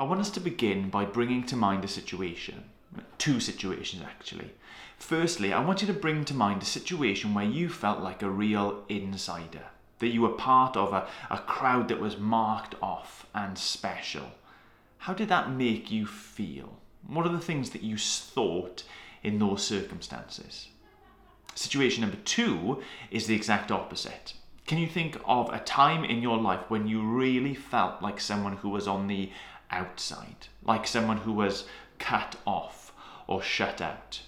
I want us to begin by bringing to mind a situation. Two situations, actually. Firstly, I want you to bring to mind a situation where you felt like a real insider, that you were part of a, a crowd that was marked off and special. How did that make you feel? What are the things that you thought in those circumstances? Situation number two is the exact opposite. Can you think of a time in your life when you really felt like someone who was on the outside, like someone who was cut off or shut out?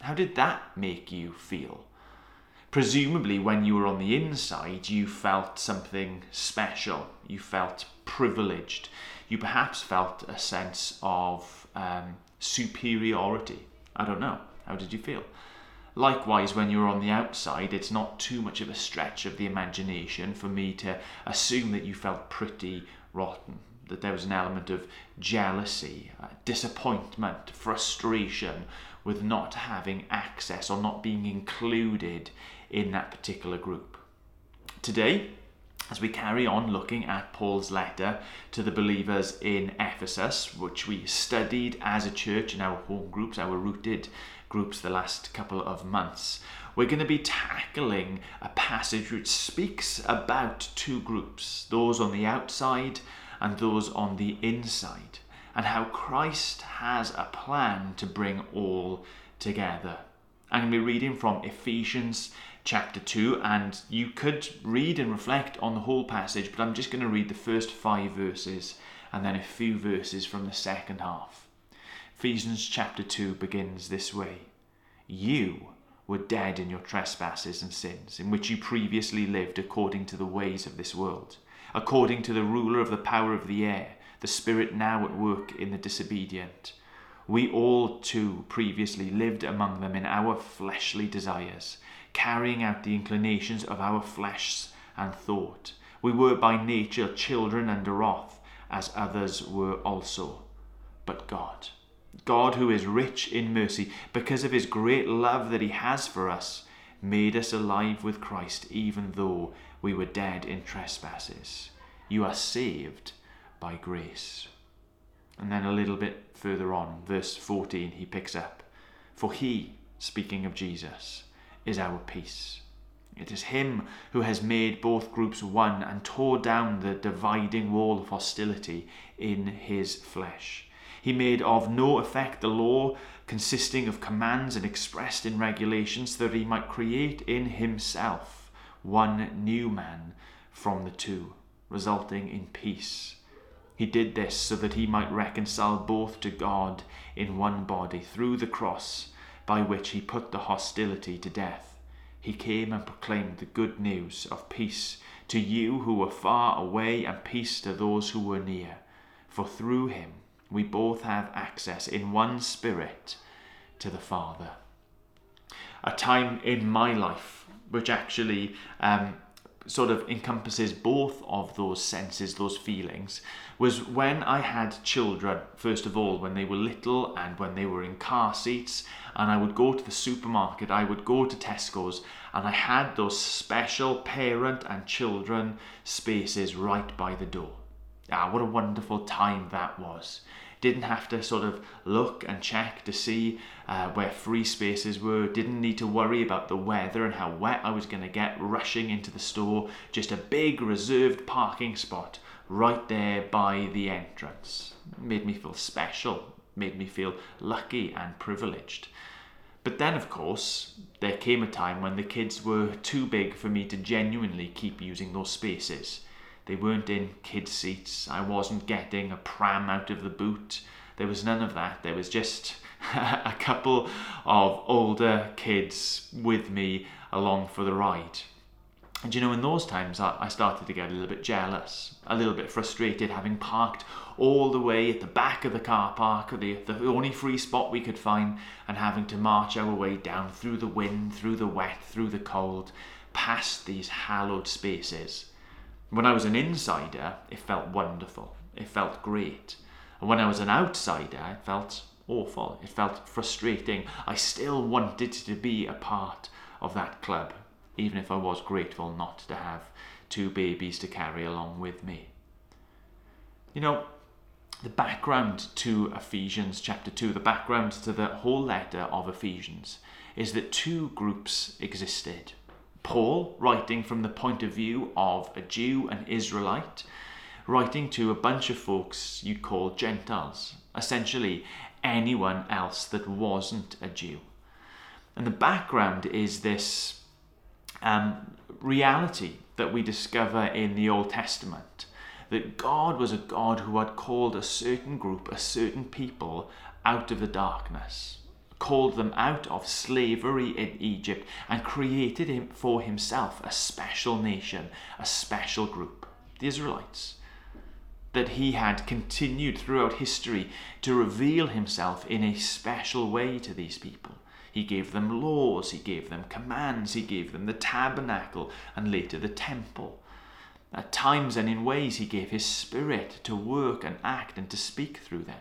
How did that make you feel? Presumably, when you were on the inside, you felt something special, you felt privileged, you perhaps felt a sense of um, superiority. I don't know. How did you feel? Likewise, when you're on the outside, it's not too much of a stretch of the imagination for me to assume that you felt pretty rotten, that there was an element of jealousy, uh, disappointment, frustration with not having access or not being included in that particular group. Today, as we carry on looking at Paul's letter to the believers in Ephesus, which we studied as a church in our home groups, our rooted groups, the last couple of months, we're going to be tackling a passage which speaks about two groups those on the outside and those on the inside, and how Christ has a plan to bring all together. I'm going to be reading from Ephesians chapter 2, and you could read and reflect on the whole passage, but I'm just going to read the first five verses and then a few verses from the second half. Ephesians chapter 2 begins this way You were dead in your trespasses and sins, in which you previously lived according to the ways of this world, according to the ruler of the power of the air, the spirit now at work in the disobedient. We all too previously lived among them in our fleshly desires carrying out the inclinations of our flesh and thought. We were by nature children under wrath, as others were also. But God, God who is rich in mercy, because of his great love that he has for us, made us alive with Christ, even though we were dead in trespasses. You are saved by grace. And then a little bit further on, verse 14, he picks up, For he, speaking of Jesus, is our peace. It is Him who has made both groups one and tore down the dividing wall of hostility in His flesh. He made of no effect the law consisting of commands and expressed in regulations, that He might create in Himself one new man from the two, resulting in peace. He did this so that He might reconcile both to God in one body through the cross by which he put the hostility to death. He came and proclaimed the good news of peace to you who were far away and peace to those who were near. For through him we both have access in one spirit to the Father. A time in my life which actually um, sort of encompasses both of those senses, those feelings, was when I had children, first of all, when they were little and when they were in car seats, and I would go to the supermarket, I would go to Tesco's, and I had those special parent and children spaces right by the door. Ah, what a wonderful time that was didn't have to sort of look and check to see uh, where free spaces were, didn't need to worry about the weather and how wet I was going to get rushing into the store, just a big reserved parking spot right there by the entrance. Made me feel special, made me feel lucky and privileged. But then, of course, there came a time when the kids were too big for me to genuinely keep using those spaces. They weren't in kid seats. I wasn't getting a pram out of the boot. There was none of that. There was just a couple of older kids with me along for the ride. And you know, in those times, I started to get a little bit jealous, a little bit frustrated, having parked all the way at the back of the car park, the, the only free spot we could find, and having to march our way down through the wind, through the wet, through the cold, past these hallowed spaces when I was an insider, it felt wonderful. It felt great. And when I was an outsider, it felt awful. It felt frustrating. I still wanted to be a part of that club, even if I was grateful not to have two babies to carry along with me. You know, the background to Ephesians chapter 2, the background to the whole letter of Ephesians, is that two groups existed. Paul, writing from the point of view of a Jew, an Israelite, writing to a bunch of folks you'd call Gentiles, essentially anyone else that wasn't a Jew. And the background is this um, reality that we discover in the Old Testament that God was a God who had called a certain group, a certain people out of the darkness, called them out of slavery in Egypt, and created him for himself a special nation, a special group, the Israelites. That he had continued throughout history to reveal himself in a special way to these people. He gave them laws, he gave them commands, he gave them the tabernacle, and later the temple. At times and in ways, he gave his spirit to work and act and to speak through them.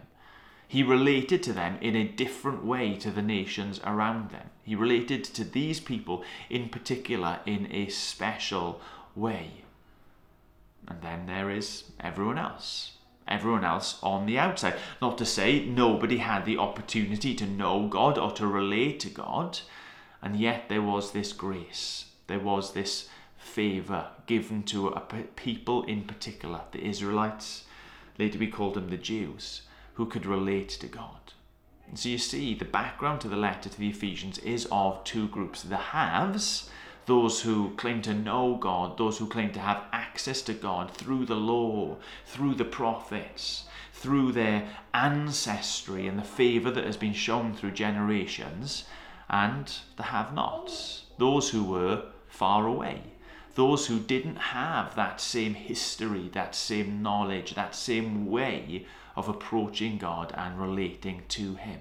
He related to them in a different way to the nations around them. He related to these people in particular in a special way. And then there is everyone else. Everyone else on the outside. Not to say nobody had the opportunity to know God or to relate to God, and yet there was this grace. There was this favour given to a people in particular, the Israelites, later we called them the Jews, who could relate to God. So you see, the background to the letter to the Ephesians is of two groups the haves, those who claim to know God, those who claim to have access to God through the law, through the prophets, through their ancestry and the favour that has been shown through generations, and the have nots, those who were far away, those who didn't have that same history, that same knowledge, that same way of approaching God and relating to Him.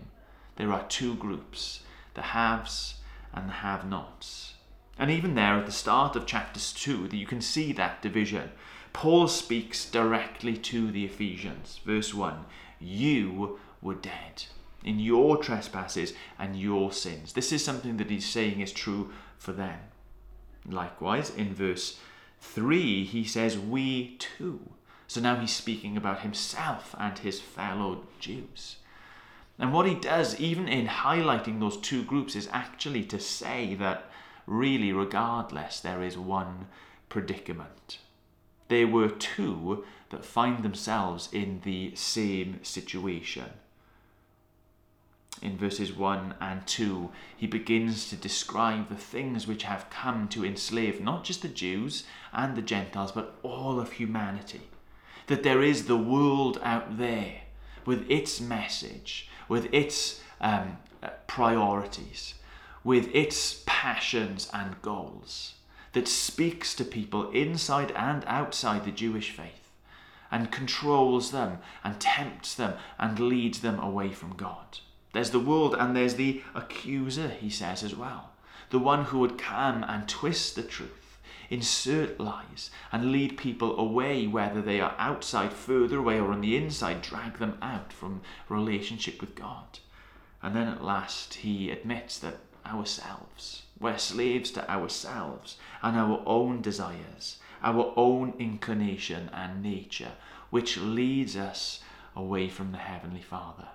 There are two groups the haves and the have nots. And even there at the start of chapters 2, that you can see that division. Paul speaks directly to the Ephesians. Verse 1 You were dead in your trespasses and your sins. This is something that he's saying is true for them. Likewise, in verse 3, he says, We too. So now he's speaking about himself and his fellow Jews. And what he does, even in highlighting those two groups, is actually to say that really, regardless, there is one predicament. There were two that find themselves in the same situation. In verses 1 and 2, he begins to describe the things which have come to enslave not just the Jews and the Gentiles, but all of humanity. That there is the world out there with its message, with its um, priorities, with its passions and goals that speaks to people inside and outside the Jewish faith and controls them and tempts them and leads them away from God. There's the world and there's the accuser, he says as well. The one who would come and twist the truth, insert lies, and lead people away, whether they are outside, further away, or on the inside, drag them out from relationship with God. And then at last he admits that ourselves. We're slaves to ourselves and our own desires, our own inclination and nature, which leads us away from the Heavenly Father.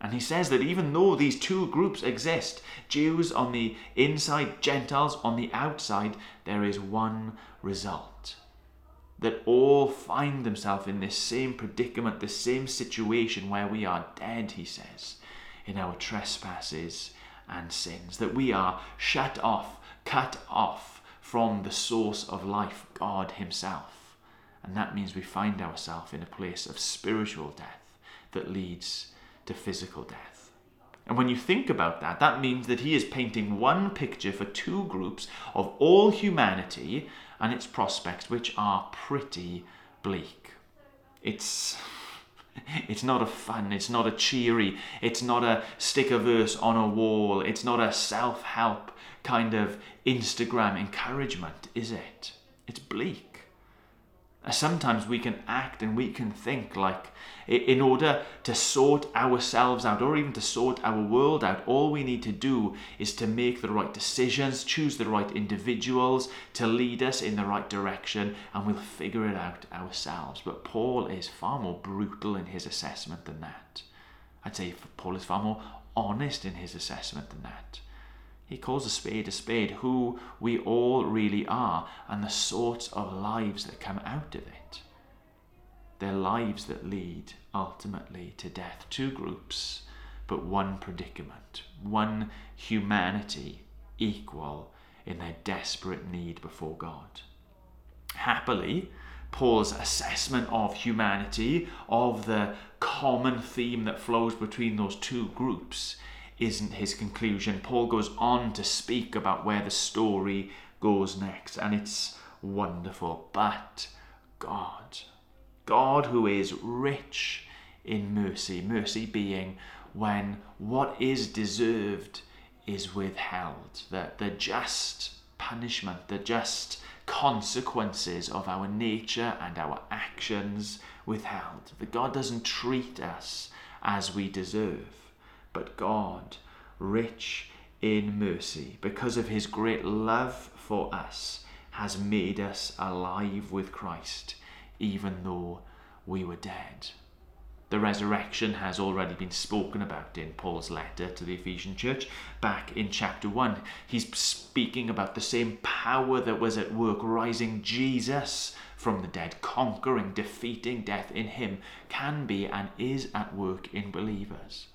And he says that even though these two groups exist, Jews on the inside, Gentiles on the outside, there is one result. That all find themselves in this same predicament, the same situation where we are dead, he says, in our trespasses and sins, that we are shut off, cut off from the source of life, God Himself. And that means we find ourselves in a place of spiritual death that leads to physical death. And when you think about that, that means that he is painting one picture for two groups of all humanity and its prospects, which are pretty bleak. It's it's not a fun, it's not a cheery, it's not a stick a verse on a wall, it's not a self help kind of Instagram encouragement, is it? It's bleak. Sometimes we can act and we can think like, in order to sort ourselves out or even to sort our world out, all we need to do is to make the right decisions, choose the right individuals to lead us in the right direction, and we'll figure it out ourselves. But Paul is far more brutal in his assessment than that. I'd say Paul is far more honest in his assessment than that. He calls a spade a spade, who we all really are, and the sorts of lives that come out of it. They're lives that lead ultimately to death. Two groups, but one predicament, one humanity equal in their desperate need before God. Happily, Paul's assessment of humanity, of the common theme that flows between those two groups, isn't his conclusion. Paul goes on to speak about where the story goes next, and it's wonderful. But God, God who is rich in mercy, mercy being when what is deserved is withheld, that the just punishment, the just consequences of our nature and our actions withheld. That God doesn't treat us as we deserve but God, rich in mercy, because of his great love for us, has made us alive with Christ, even though we were dead. The resurrection has already been spoken about in Paul's letter to the Ephesian church back in chapter 1. He's speaking about the same power that was at work rising Jesus from the dead, conquering, defeating death in him, can be and is at work in believers.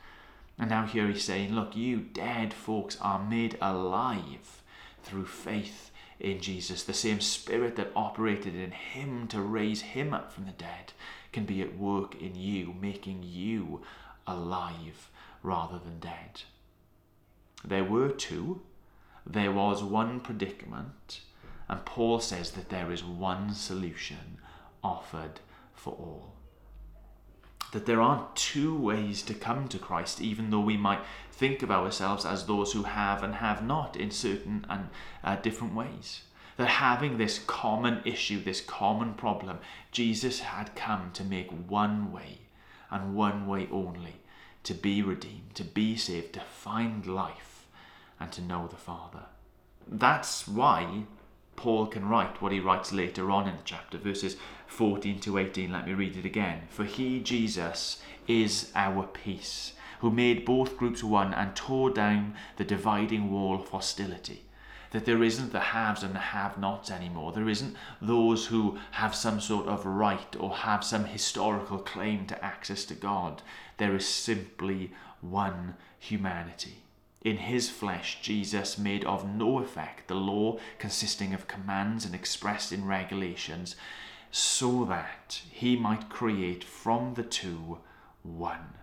And now here he's saying, look, you dead folks are made alive through faith in Jesus. The same spirit that operated in him to raise him up from the dead can be at work in you, making you alive rather than dead. There were two. There was one predicament, and Paul says that there is one solution offered for all that there aren't two ways to come to Christ, even though we might think of ourselves as those who have and have not in certain and uh, different ways. That having this common issue, this common problem, Jesus had come to make one way and one way only to be redeemed, to be saved, to find life, and to know the Father. That's why Paul can write what he writes later on in the chapter, verses 14 to 18. Let me read it again. For he, Jesus, is our peace, who made both groups one and tore down the dividing wall of hostility. That there isn't the haves and the have nots anymore. There isn't those who have some sort of right or have some historical claim to access to God. There is simply one humanity. In his flesh, Jesus made of no effect the law consisting of commands and expressed in regulations, so that he might create from the two one,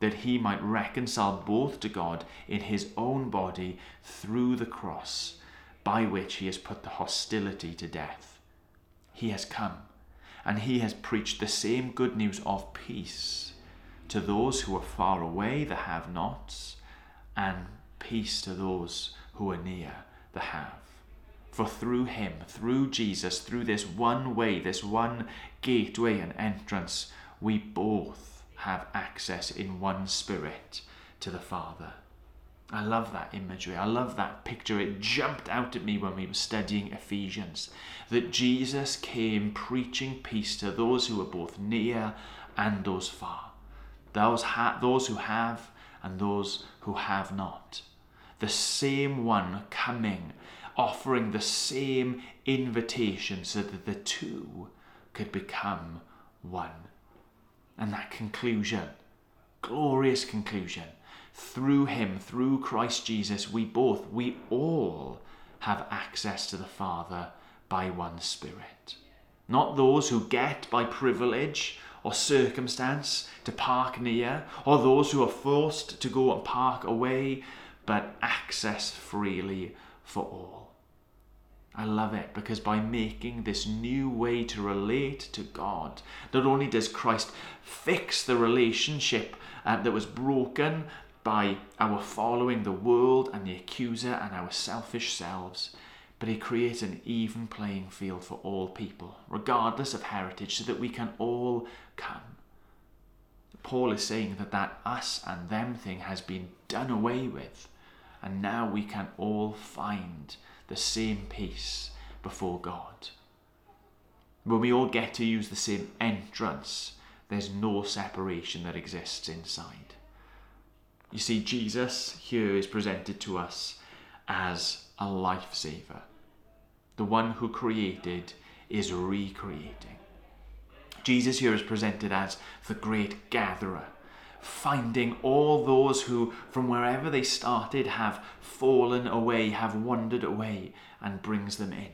that he might reconcile both to God in his own body through the cross, by which he has put the hostility to death. He has come, and he has preached the same good news of peace to those who are far away, the have nots and peace to those who are near the have. For through him, through Jesus, through this one way, this one gateway and entrance, we both have access in one spirit to the Father. I love that imagery. I love that picture. It jumped out at me when we were studying Ephesians that Jesus came preaching peace to those who are both near and those far. Those, ha- those who have and those who have not. The same one coming, offering the same invitation so that the two could become one. And that conclusion, glorious conclusion, through him, through Christ Jesus, we both, we all have access to the Father by one Spirit. Not those who get by privilege or circumstance to park near, or those who are forced to go and park away, but access freely for all. I love it because by making this new way to relate to God, not only does Christ fix the relationship uh, that was broken by our following the world and the accuser and our selfish selves, but He creates an even playing field for all people, regardless of heritage, so that we can all come. Paul is saying that that us and them thing has been done away with, and now we can all find the same peace before God. When we all get to use the same entrance, there's no separation that exists inside. You see, Jesus here is presented to us as a lifesaver. The one who created is recreating. Jesus here is presented as the great gatherer, finding all those who, from wherever they started, have fallen away, have wandered away, and brings them in.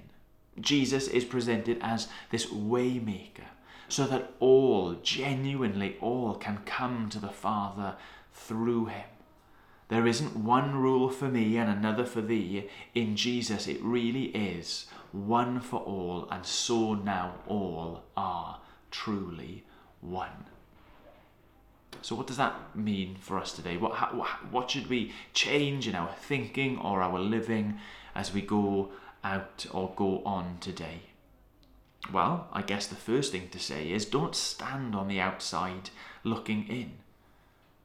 Jesus is presented as this waymaker, so that all, genuinely all, can come to the Father through him. There isn't one rule for me and another for thee. In Jesus, it really is one for all, and so now all are truly one. So, what does that mean for us today? What, how, what should we change in our thinking or our living as we go out or go on today? Well, I guess the first thing to say is don't stand on the outside looking in.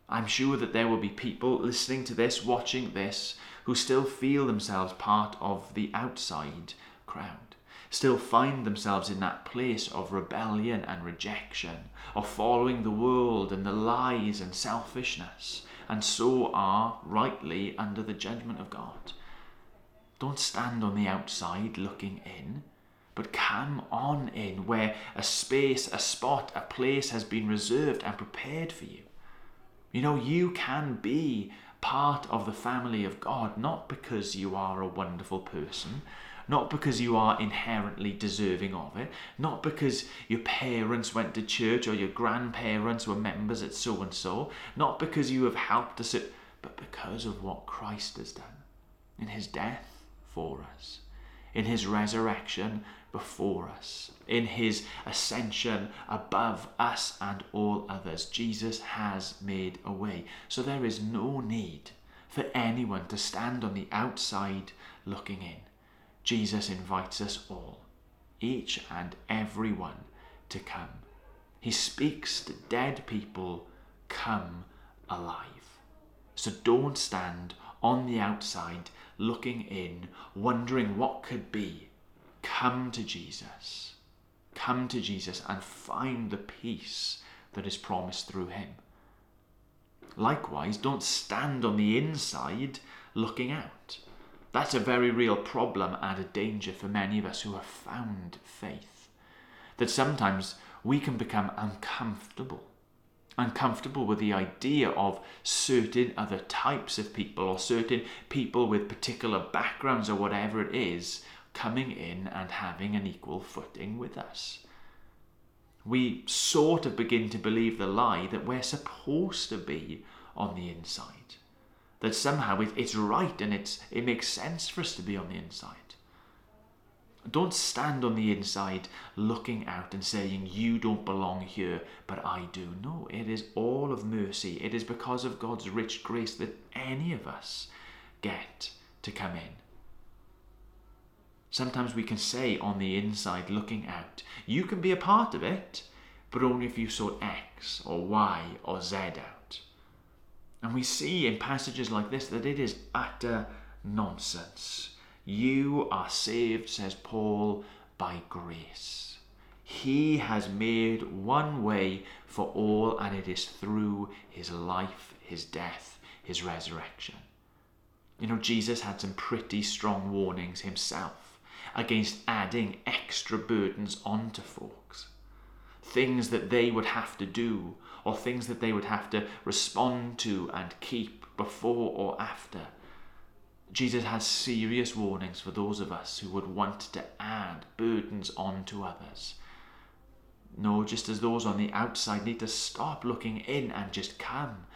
I'm sure that there will be people listening to this, watching this, who still feel themselves part of the outside crowd, still find themselves in that place of rebellion and rejection, of following the world and the lies and selfishness, and so are rightly under the judgment of God. Don't stand on the outside looking in, but come on in where a space, a spot, a place has been reserved and prepared for you. You know, you can be part of the family of God not because you are a wonderful person, not because you are inherently deserving of it, not because your parents went to church or your grandparents were members at so and so, not because you have helped us, but because of what Christ has done in his death for us, in his resurrection before us, in his ascension above us and all others. Jesus has made a way. So there is no need for anyone to stand on the outside looking in. Jesus invites us all, each and every one, to come. He speaks to dead people, come alive. So don't stand on the outside looking in, wondering what could be Come to Jesus. Come to Jesus and find the peace that is promised through him. Likewise, don't stand on the inside looking out. That's a very real problem and a danger for many of us who have found faith. That sometimes we can become uncomfortable. Uncomfortable with the idea of certain other types of people or certain people with particular backgrounds or whatever it is coming in and having an equal footing with us. We sort of begin to believe the lie that we're supposed to be on the inside. That somehow it's right and it's, it makes sense for us to be on the inside. Don't stand on the inside looking out and saying, You don't belong here, but I do. No, it is all of mercy. It is because of God's rich grace that any of us get to come in. Sometimes we can say on the inside, looking out, you can be a part of it, but only if you sort X or Y or Z out. And we see in passages like this that it is utter nonsense. You are saved, says Paul, by grace. He has made one way for all, and it is through his life, his death, his resurrection. You know, Jesus had some pretty strong warnings himself against adding extra burdens onto folks. Things that they would have to do, or things that they would have to respond to and keep before or after. Jesus has serious warnings for those of us who would want to add burdens onto others. No, just as those on the outside need to stop looking in and just come,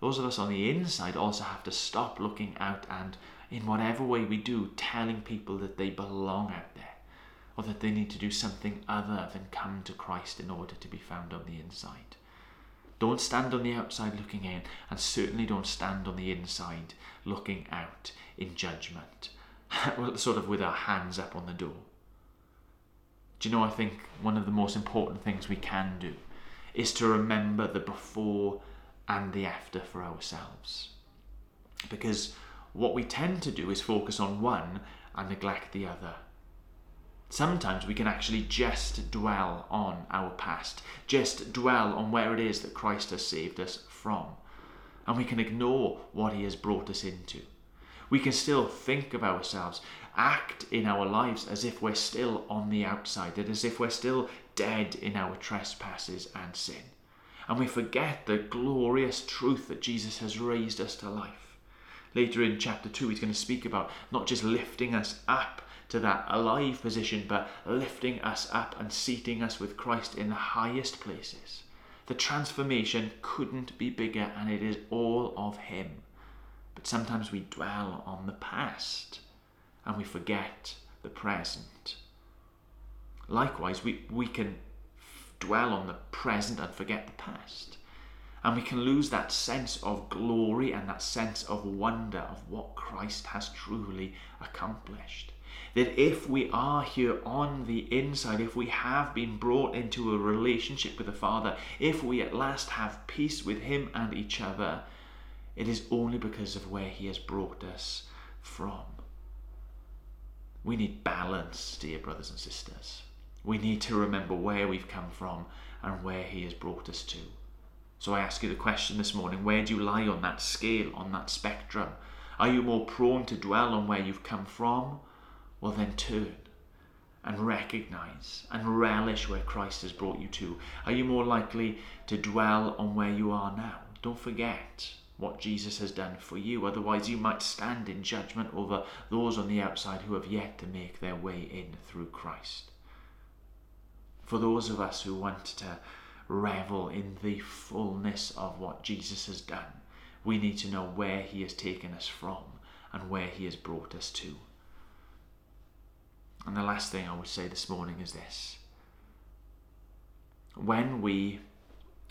those of us on the inside also have to stop looking out and in whatever way we do, telling people that they belong out there or that they need to do something other than come to Christ in order to be found on the inside. Don't stand on the outside looking in, and certainly don't stand on the inside looking out in judgment. sort of with our hands up on the door. Do you know, I think one of the most important things we can do is to remember the before and the after for ourselves. Because what we tend to do is focus on one and neglect the other. Sometimes we can actually just dwell on our past, just dwell on where it is that Christ has saved us from, and we can ignore what He has brought us into. We can still think of ourselves, act in our lives as if we're still on the outside, as if we're still dead in our trespasses and sin. And we forget the glorious truth that Jesus has raised us to life. Later in chapter 2, he's going to speak about not just lifting us up to that alive position, but lifting us up and seating us with Christ in the highest places. The transformation couldn't be bigger, and it is all of Him. But sometimes we dwell on the past and we forget the present. Likewise, we, we can dwell on the present and forget the past. And we can lose that sense of glory and that sense of wonder of what Christ has truly accomplished that if we are here on the inside, if we have been brought into a relationship with the Father, if we at last have peace with Him and each other, it is only because of where He has brought us from. We need balance, dear brothers and sisters. We need to remember where we've come from and where He has brought us to. So I ask you the question this morning where do you lie on that scale, on that spectrum? Are you more prone to dwell on where you've come from? well, then turn and recognize and relish where Christ has brought you to? Are you more likely to dwell on where you are now? Don't forget what Jesus has done for you, otherwise, you might stand in judgment over those on the outside who have yet to make their way in through Christ. For those of us who want to revel in the fullness of what Jesus has done, we need to know where He has taken us from and where He has brought us to. And the last thing I would say this morning is this when we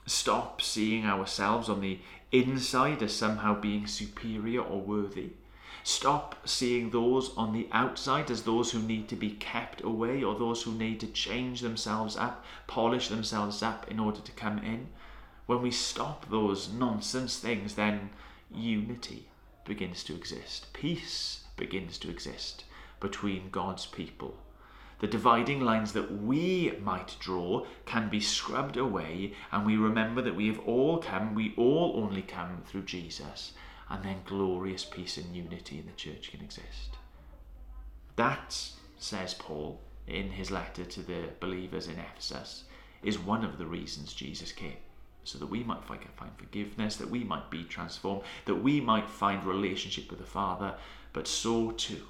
stop seeing ourselves on the inside as somehow being superior or worthy, stop seeing those on the outside as those who need to be kept away or those who need to change themselves up, polish themselves up in order to come in. When we stop those nonsense things, then unity begins to exist, peace begins to exist between God's people. The dividing lines that we might draw can be scrubbed away, and we remember that we have all come, we all only come through Jesus, and then glorious peace and unity in the church can exist. That, says Paul in his letter to the believers in Ephesus, is one of the reasons Jesus came. So that we might find forgiveness, that we might be transformed, that we might find relationship with the Father, but so too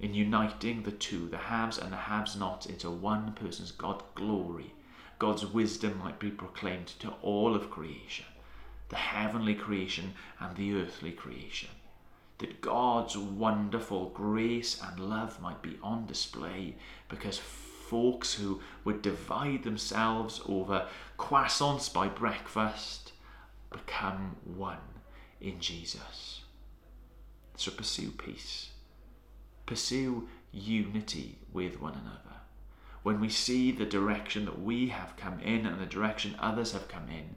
in uniting the two, the haves and the haves not, into one person's God glory. God's wisdom might be proclaimed to all of creation, the heavenly creation and the earthly creation. That God's wonderful grace and love might be on display because folks who would divide themselves over croissants by breakfast become one in Jesus. So pursue peace pursue unity with one another. When we see the direction that we have come in and the direction others have come in,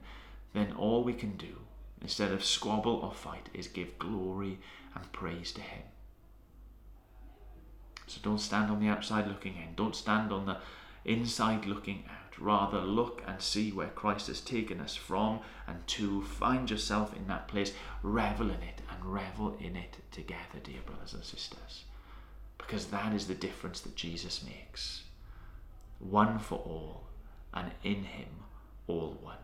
then all we can do, instead of squabble or fight, is give glory and praise to Him. So don't stand on the outside looking in, don't stand on the inside looking out. Rather, look and see where Christ has taken us from and to find yourself in that place, revel in it and revel in it together, dear brothers and sisters because that is the difference that Jesus makes. One for all, and in him all one.